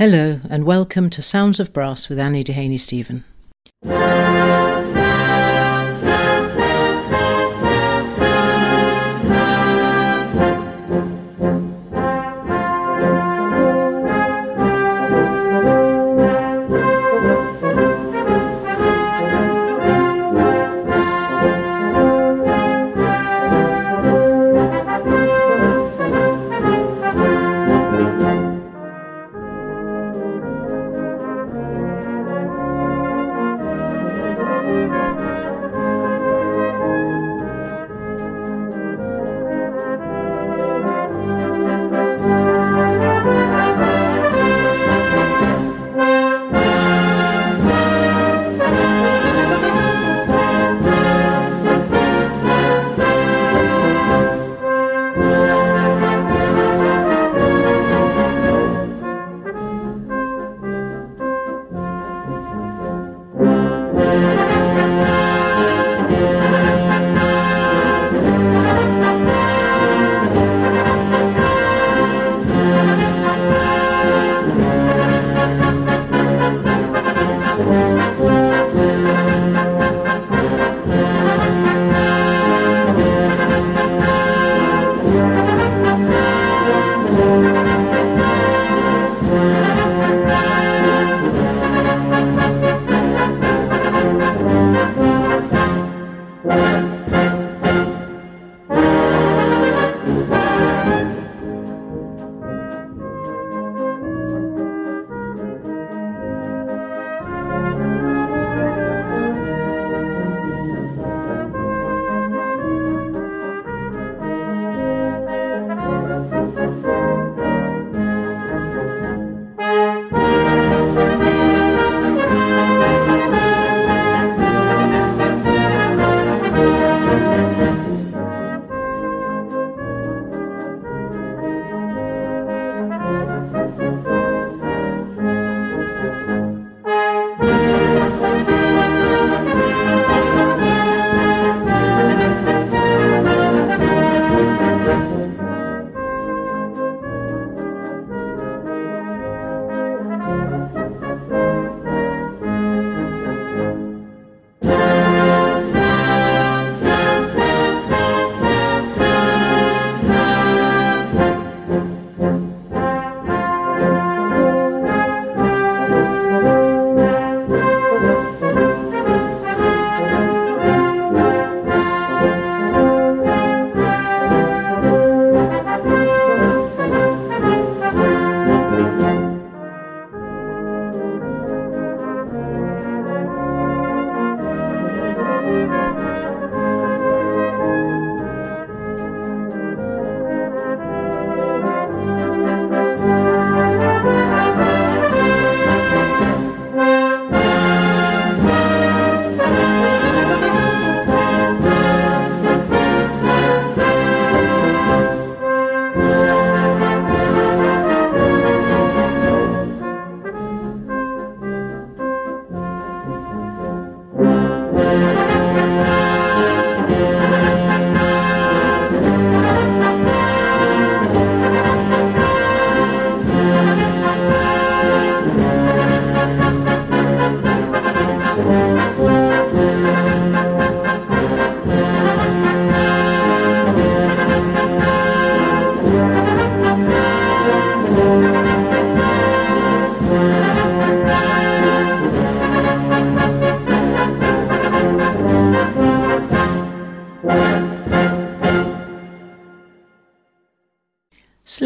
Hello, and welcome to Sounds of Brass with Annie Dehaney Steven.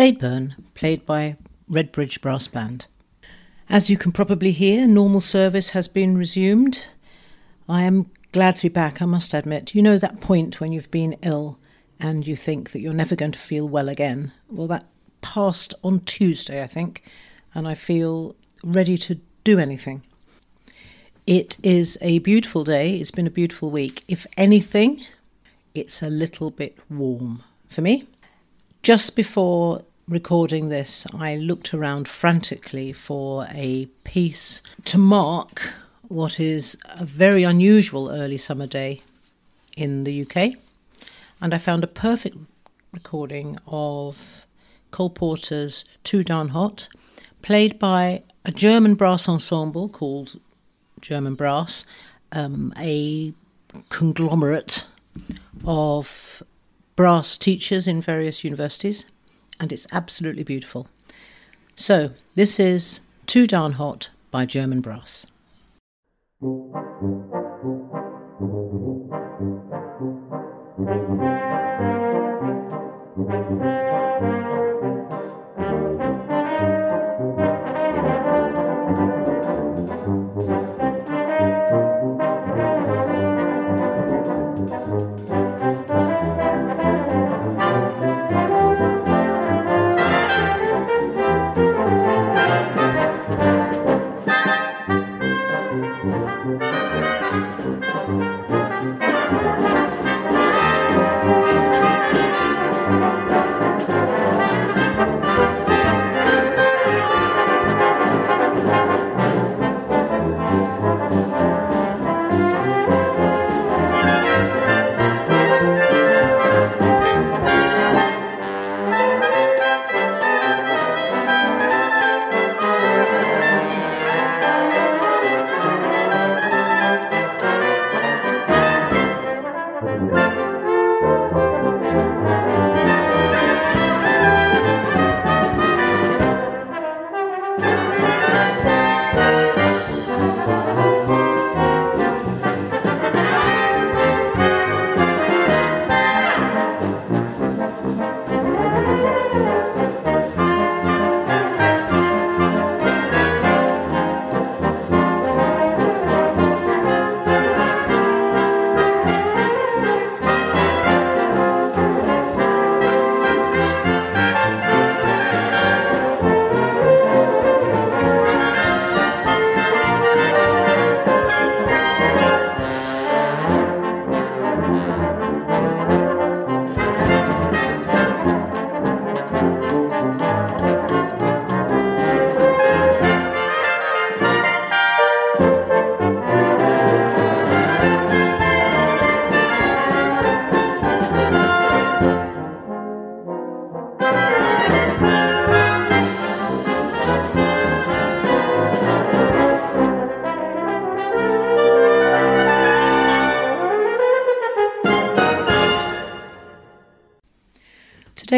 Slaidburn, played by Redbridge Brass Band. As you can probably hear, normal service has been resumed. I am glad to be back, I must admit. You know that point when you've been ill and you think that you're never going to feel well again? Well, that passed on Tuesday, I think, and I feel ready to do anything. It is a beautiful day. It's been a beautiful week. If anything, it's a little bit warm for me. Just before recording this, I looked around frantically for a piece to mark what is a very unusual early summer day in the UK. And I found a perfect recording of Cole Porter's Too Darn Hot, played by a German brass ensemble called German Brass, um, a conglomerate of brass teachers in various universities, and it's absolutely beautiful. So, this is Too Darn Hot by German Brass.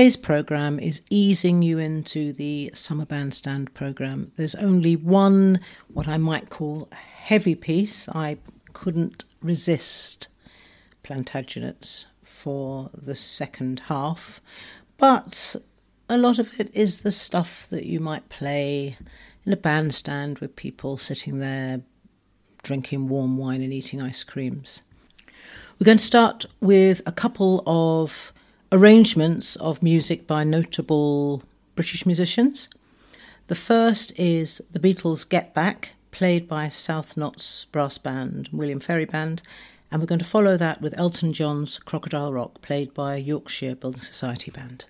Today's programme is easing you into the summer bandstand programme. There's only one, what I might call, heavy piece. I couldn't resist Plantagenets for the second half, but a lot of it is the stuff that you might play in a bandstand with people sitting there drinking warm wine and eating ice creams. We're going to start with a couple of arrangements of music by notable British musicians. The first is the Beatles' Get Back, played by South Notts Brass Band, William Fairey Band, and we're going to follow that with Elton John's Crocodile Rock, played by Yorkshire Building Society Band.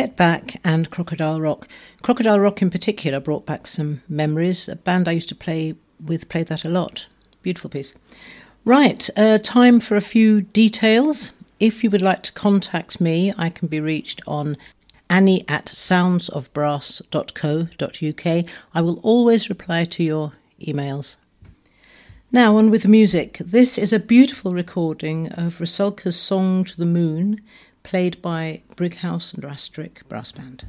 Get Back and Crocodile Rock. Crocodile Rock in particular brought back some memories. A band I used to play with played that a lot. Beautiful piece. Right, uh, time for a few details. If you would like to contact me, I can be reached on annie at soundsofbrass.co.uk. I will always reply to your emails. Now, on with the music. This is a beautiful recording of Rusalka's Song to the Moon, played by Brighouse and Rastrick Brass Band.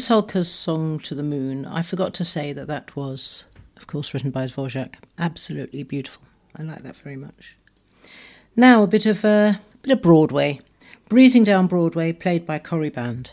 Rusalka's Song to the Moon, I forgot to say that that was, of course, written by Dvorak. Absolutely beautiful. I like that very much. Now a bit of uh, bit of Broadway. Breezing Down Broadway, played by Cory Band.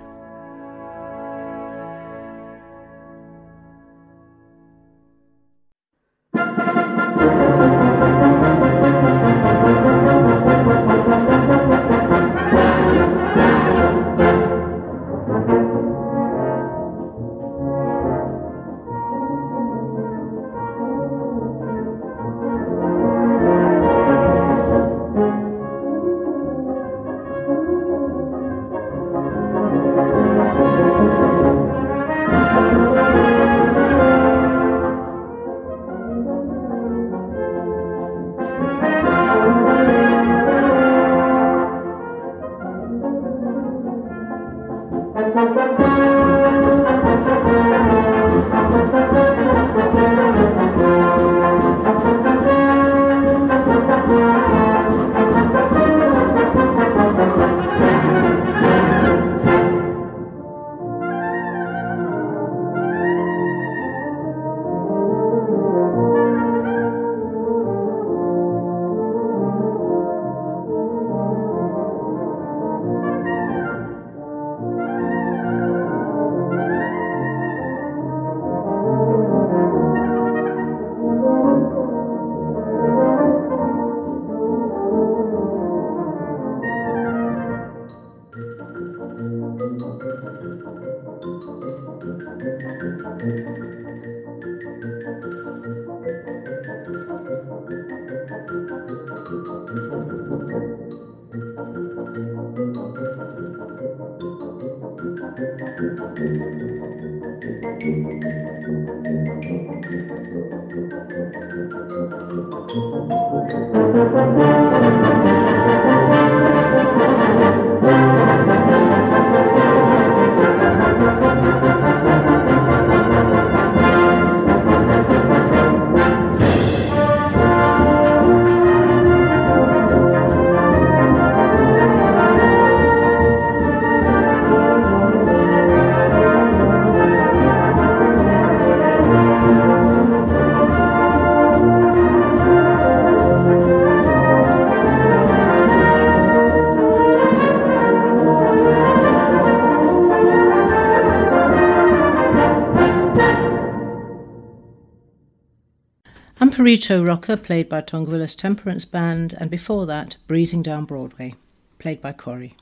Amparito Roca, played by Tonga Temperance Band, and before that, Breezing Down Broadway, played by Cory.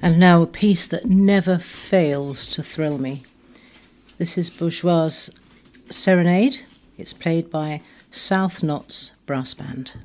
And now a piece that never fails to thrill me. This is Bourgeois' Serenade. It's played by South Notts Brass Band.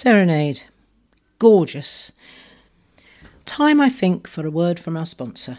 Serenade. Gorgeous. Time, I think, for a word from our sponsor.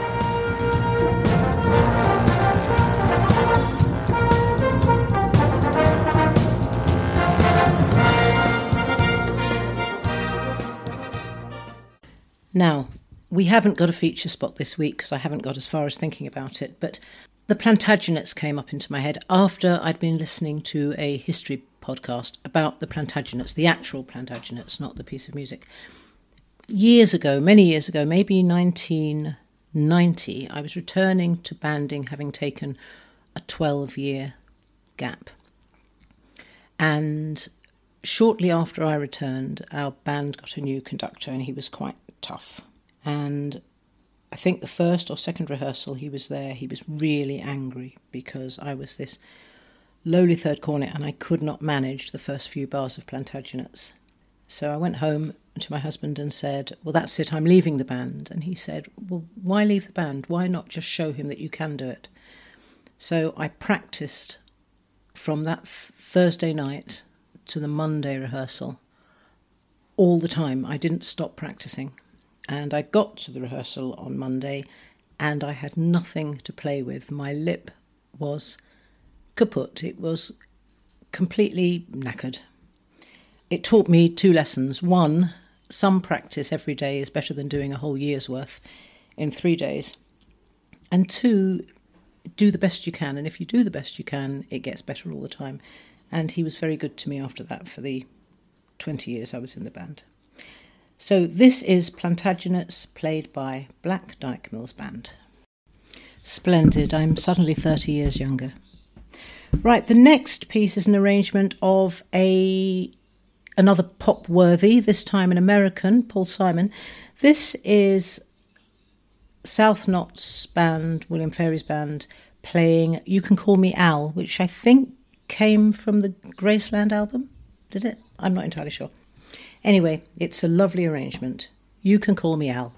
Now, we haven't got a feature spot this week because I haven't got as far as thinking about it, but the Plantagenets came up into my head after I'd been listening to a history podcast about the Plantagenets, the actual Plantagenets, not the piece of music. Years ago, many years ago, maybe 1990, I was returning to banding having taken a 12 year gap. And shortly after I returned, our band got a new conductor and he was quite tough. And I think the first or second rehearsal he was there, he was really angry because I was this lowly third cornet and I could not manage the first few bars of Plantagenets. So I went home to my husband and said, Well, that's it, I'm leaving the band. And he said, Well, why leave the band? Why not just show him that you can do it? So I practiced from that th- Thursday night to the Monday rehearsal all the time. I didn't stop practicing. And I got to the rehearsal on Monday and I had nothing to play with. My lip was kaput, it was completely knackered. It taught me two lessons. One, some practice every day is better than doing a whole year's worth in three days. And two, do the best you can. And if you do the best you can, it gets better all the time. And he was very good to me after that for the 20 years I was in the band. So this is Plantagenets played by Black Dyke Mills Band. Splendid. I'm suddenly 30 years younger. Right, the next piece is an arrangement of a another pop worthy, this time an American, Paul Simon. This is South Notts band, William Fairey's band, playing You Can Call Me Al, which I think came from the Graceland album. Did it? I'm not entirely sure. Anyway, it's a lovely arrangement. You Can Call Me Al.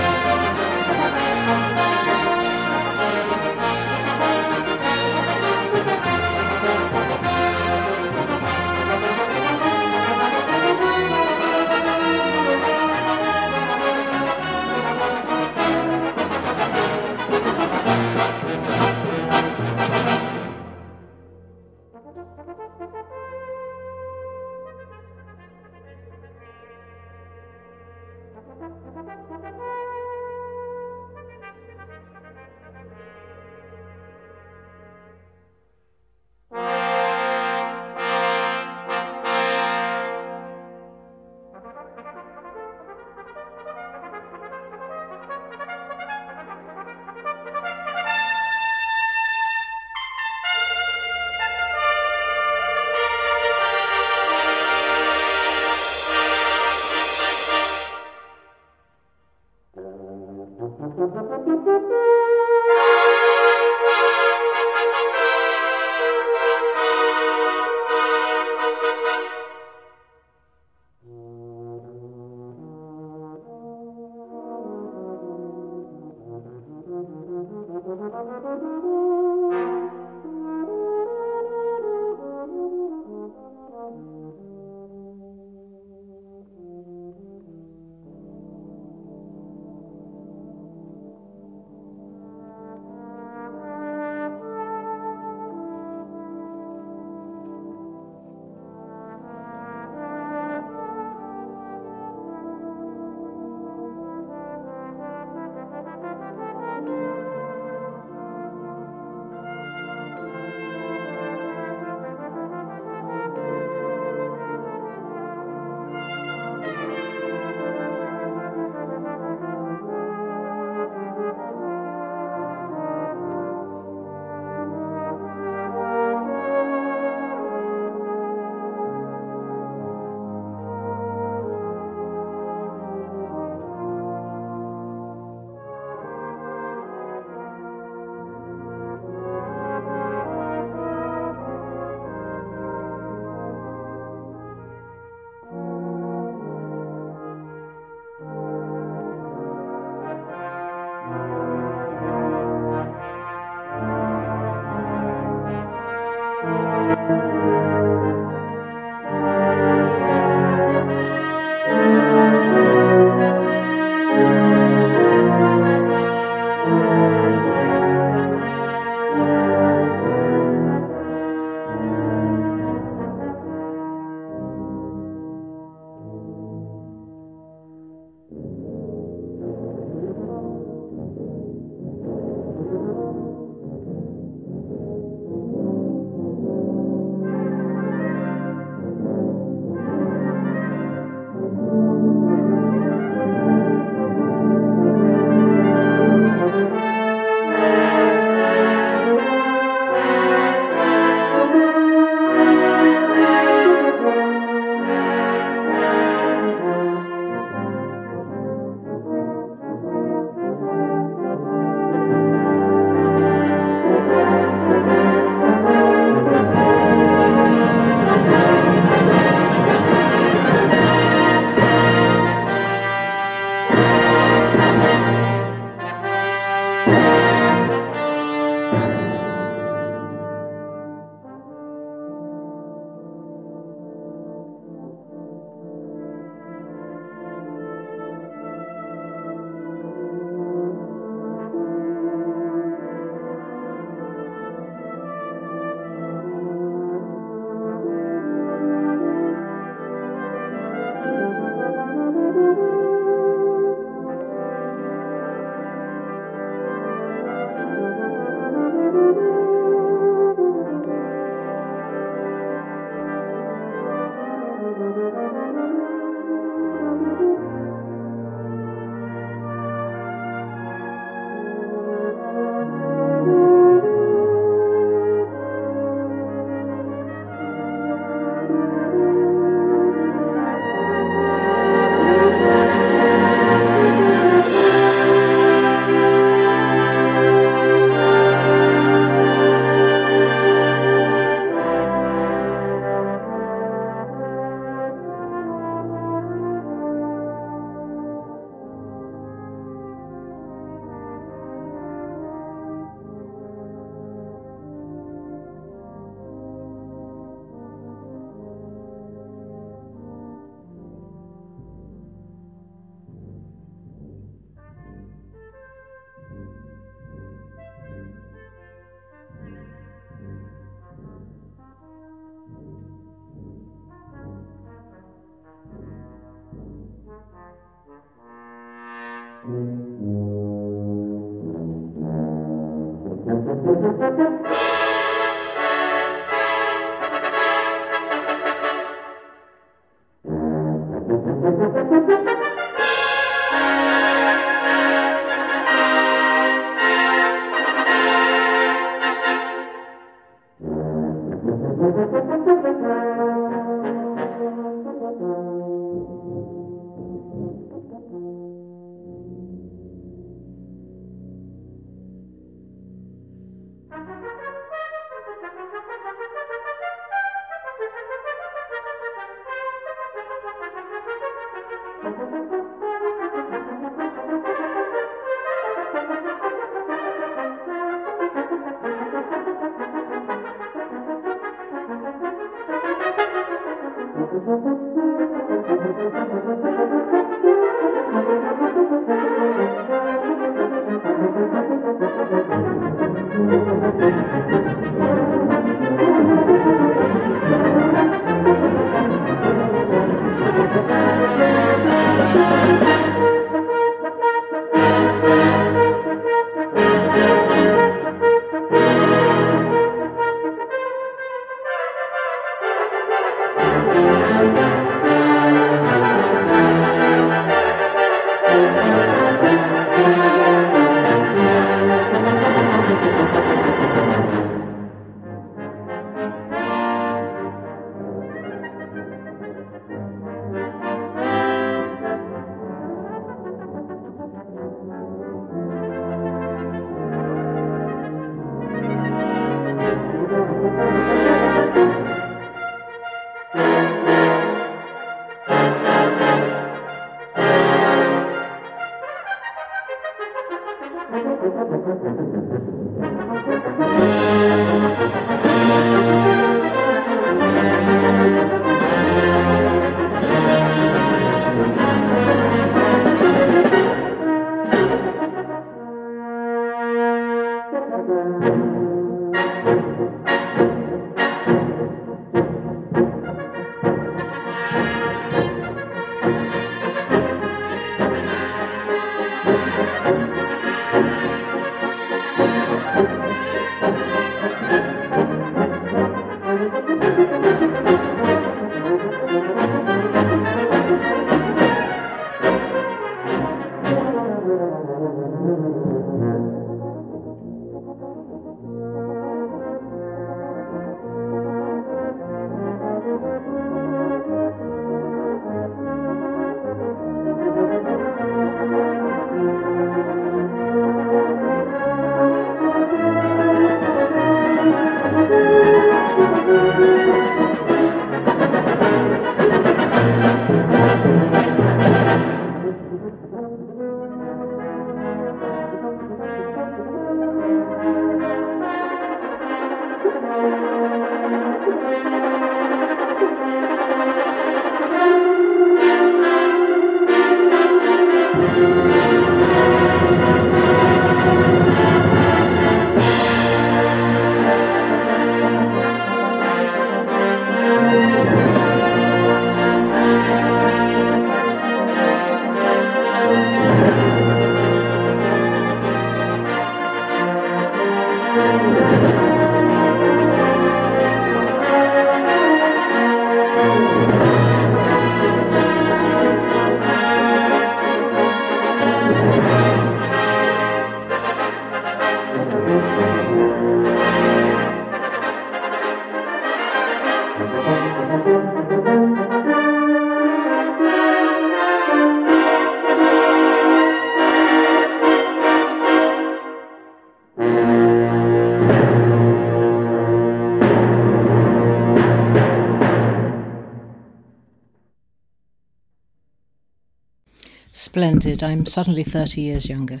I'm suddenly 30 years younger.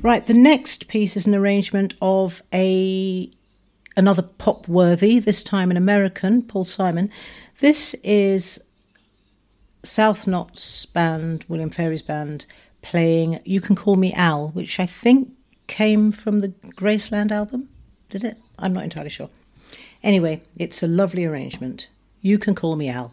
Right, the next piece is an arrangement of a another pop worthy, this time an American, Paul Simon. This is South Notts band, William Fairey's band, playing You Can Call Me Al, which I think came from the Graceland album. Did it? I'm not entirely sure. Anyway, it's a lovely arrangement. You Can Call Me Al.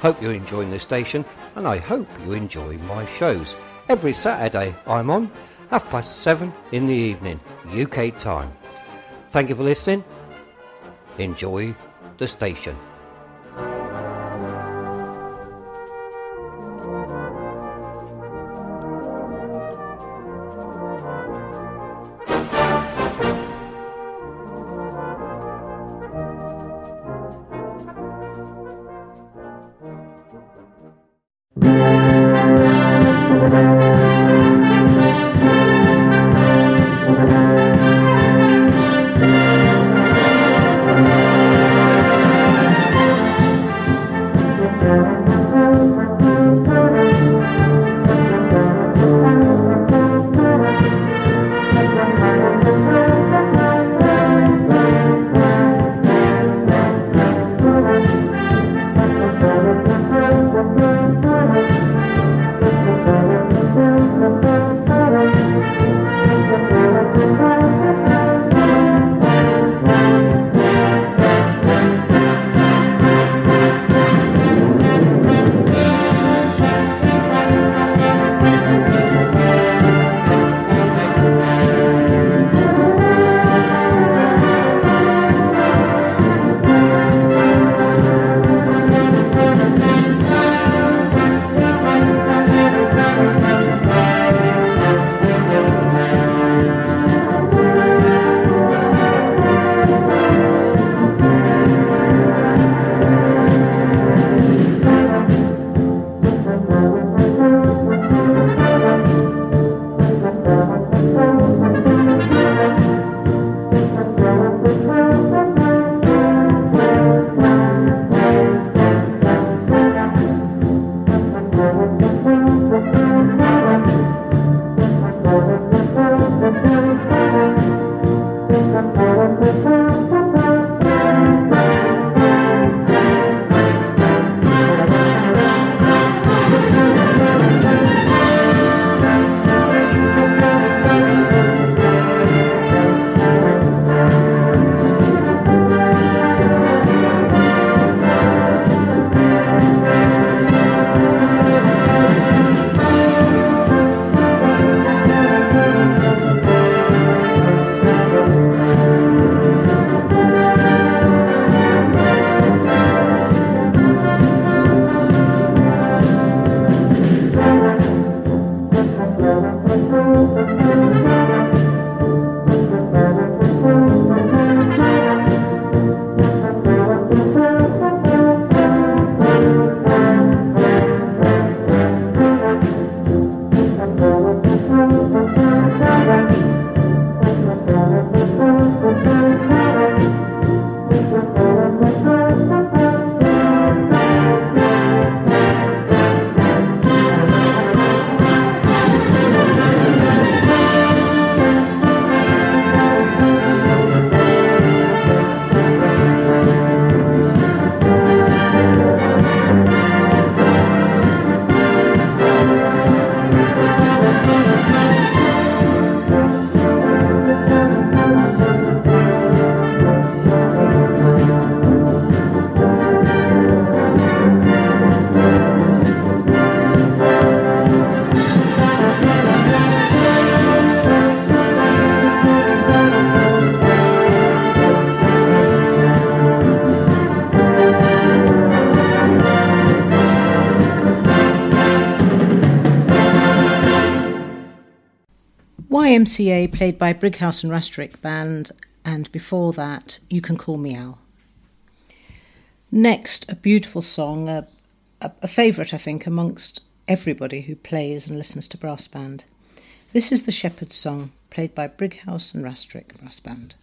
hope you're enjoying this station, and I hope you enjoy my shows. Every Saturday I'm on, half past seven in the evening, UK time. Thank you for listening. Enjoy the station. YMCA played by Brighouse and Rastrick Band, and before that, You Can Call Me Al. Next, a beautiful song, a, a, a favourite, I think, amongst everybody who plays and listens to brass band. This is the Shepherd's Song, played by Brighouse and Rastrick Brass Band.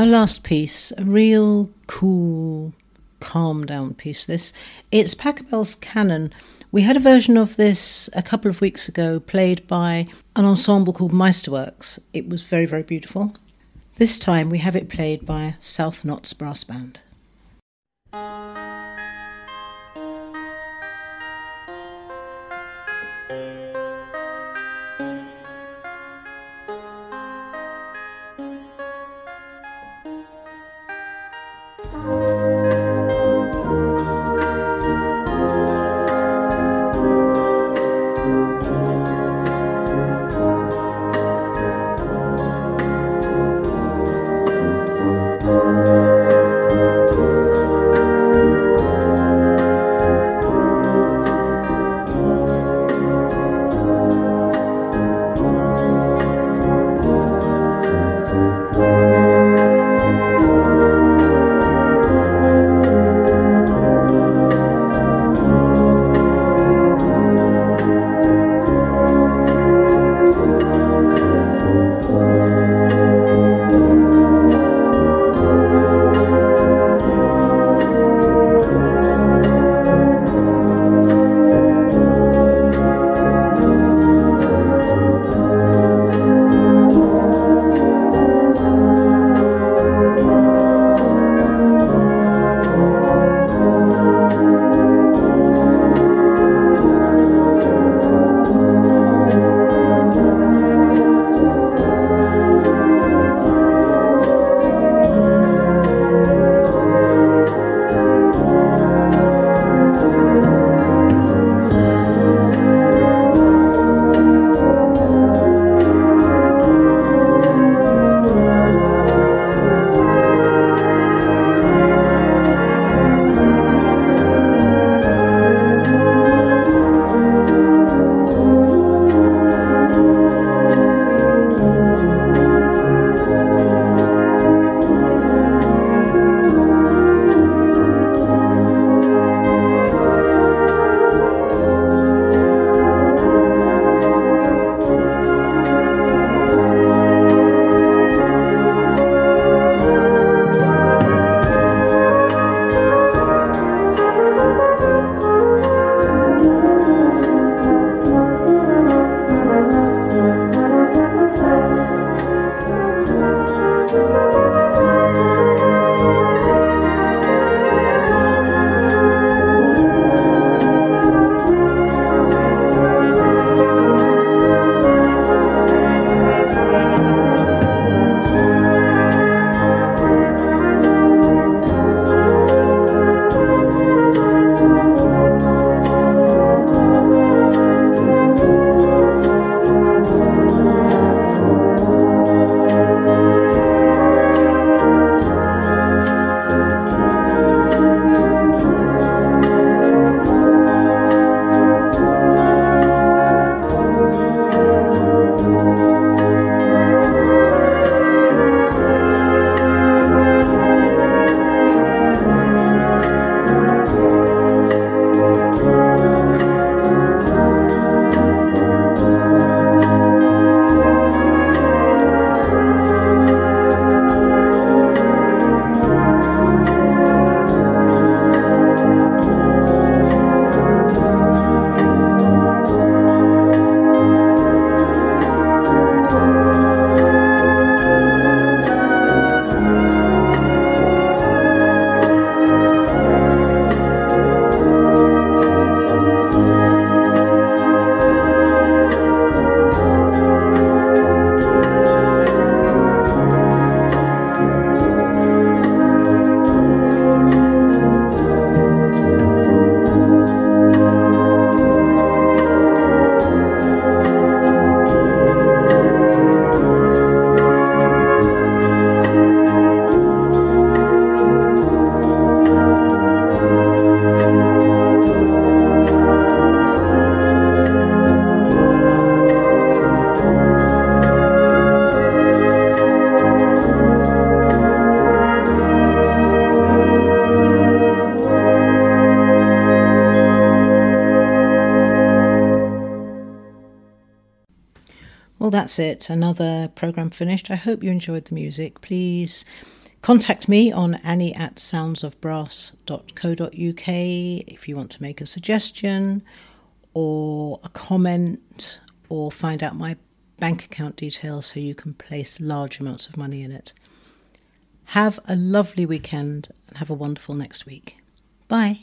Our last piece, a real cool, calm down piece. This it's Pachelbel's Canon. We had a version of this a couple of weeks ago, played by an ensemble called Meisterworks. It was very, very beautiful. This time we have it played by South Notts Brass Band. That's it. Another programme finished. I hope you enjoyed the music. Please contact me on annie at soundsofbrass.co.uk if you want to make a suggestion or a comment or find out my bank account details so you can place large amounts of money in it. Have a lovely weekend and have a wonderful next week. Bye.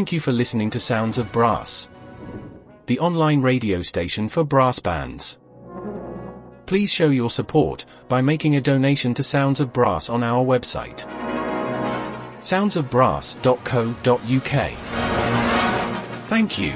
Thank you for listening to Sounds of Brass, the online radio station for brass bands. Please show your support by making a donation to Sounds of Brass on our website, soundsofbrass.co.uk. Thank you.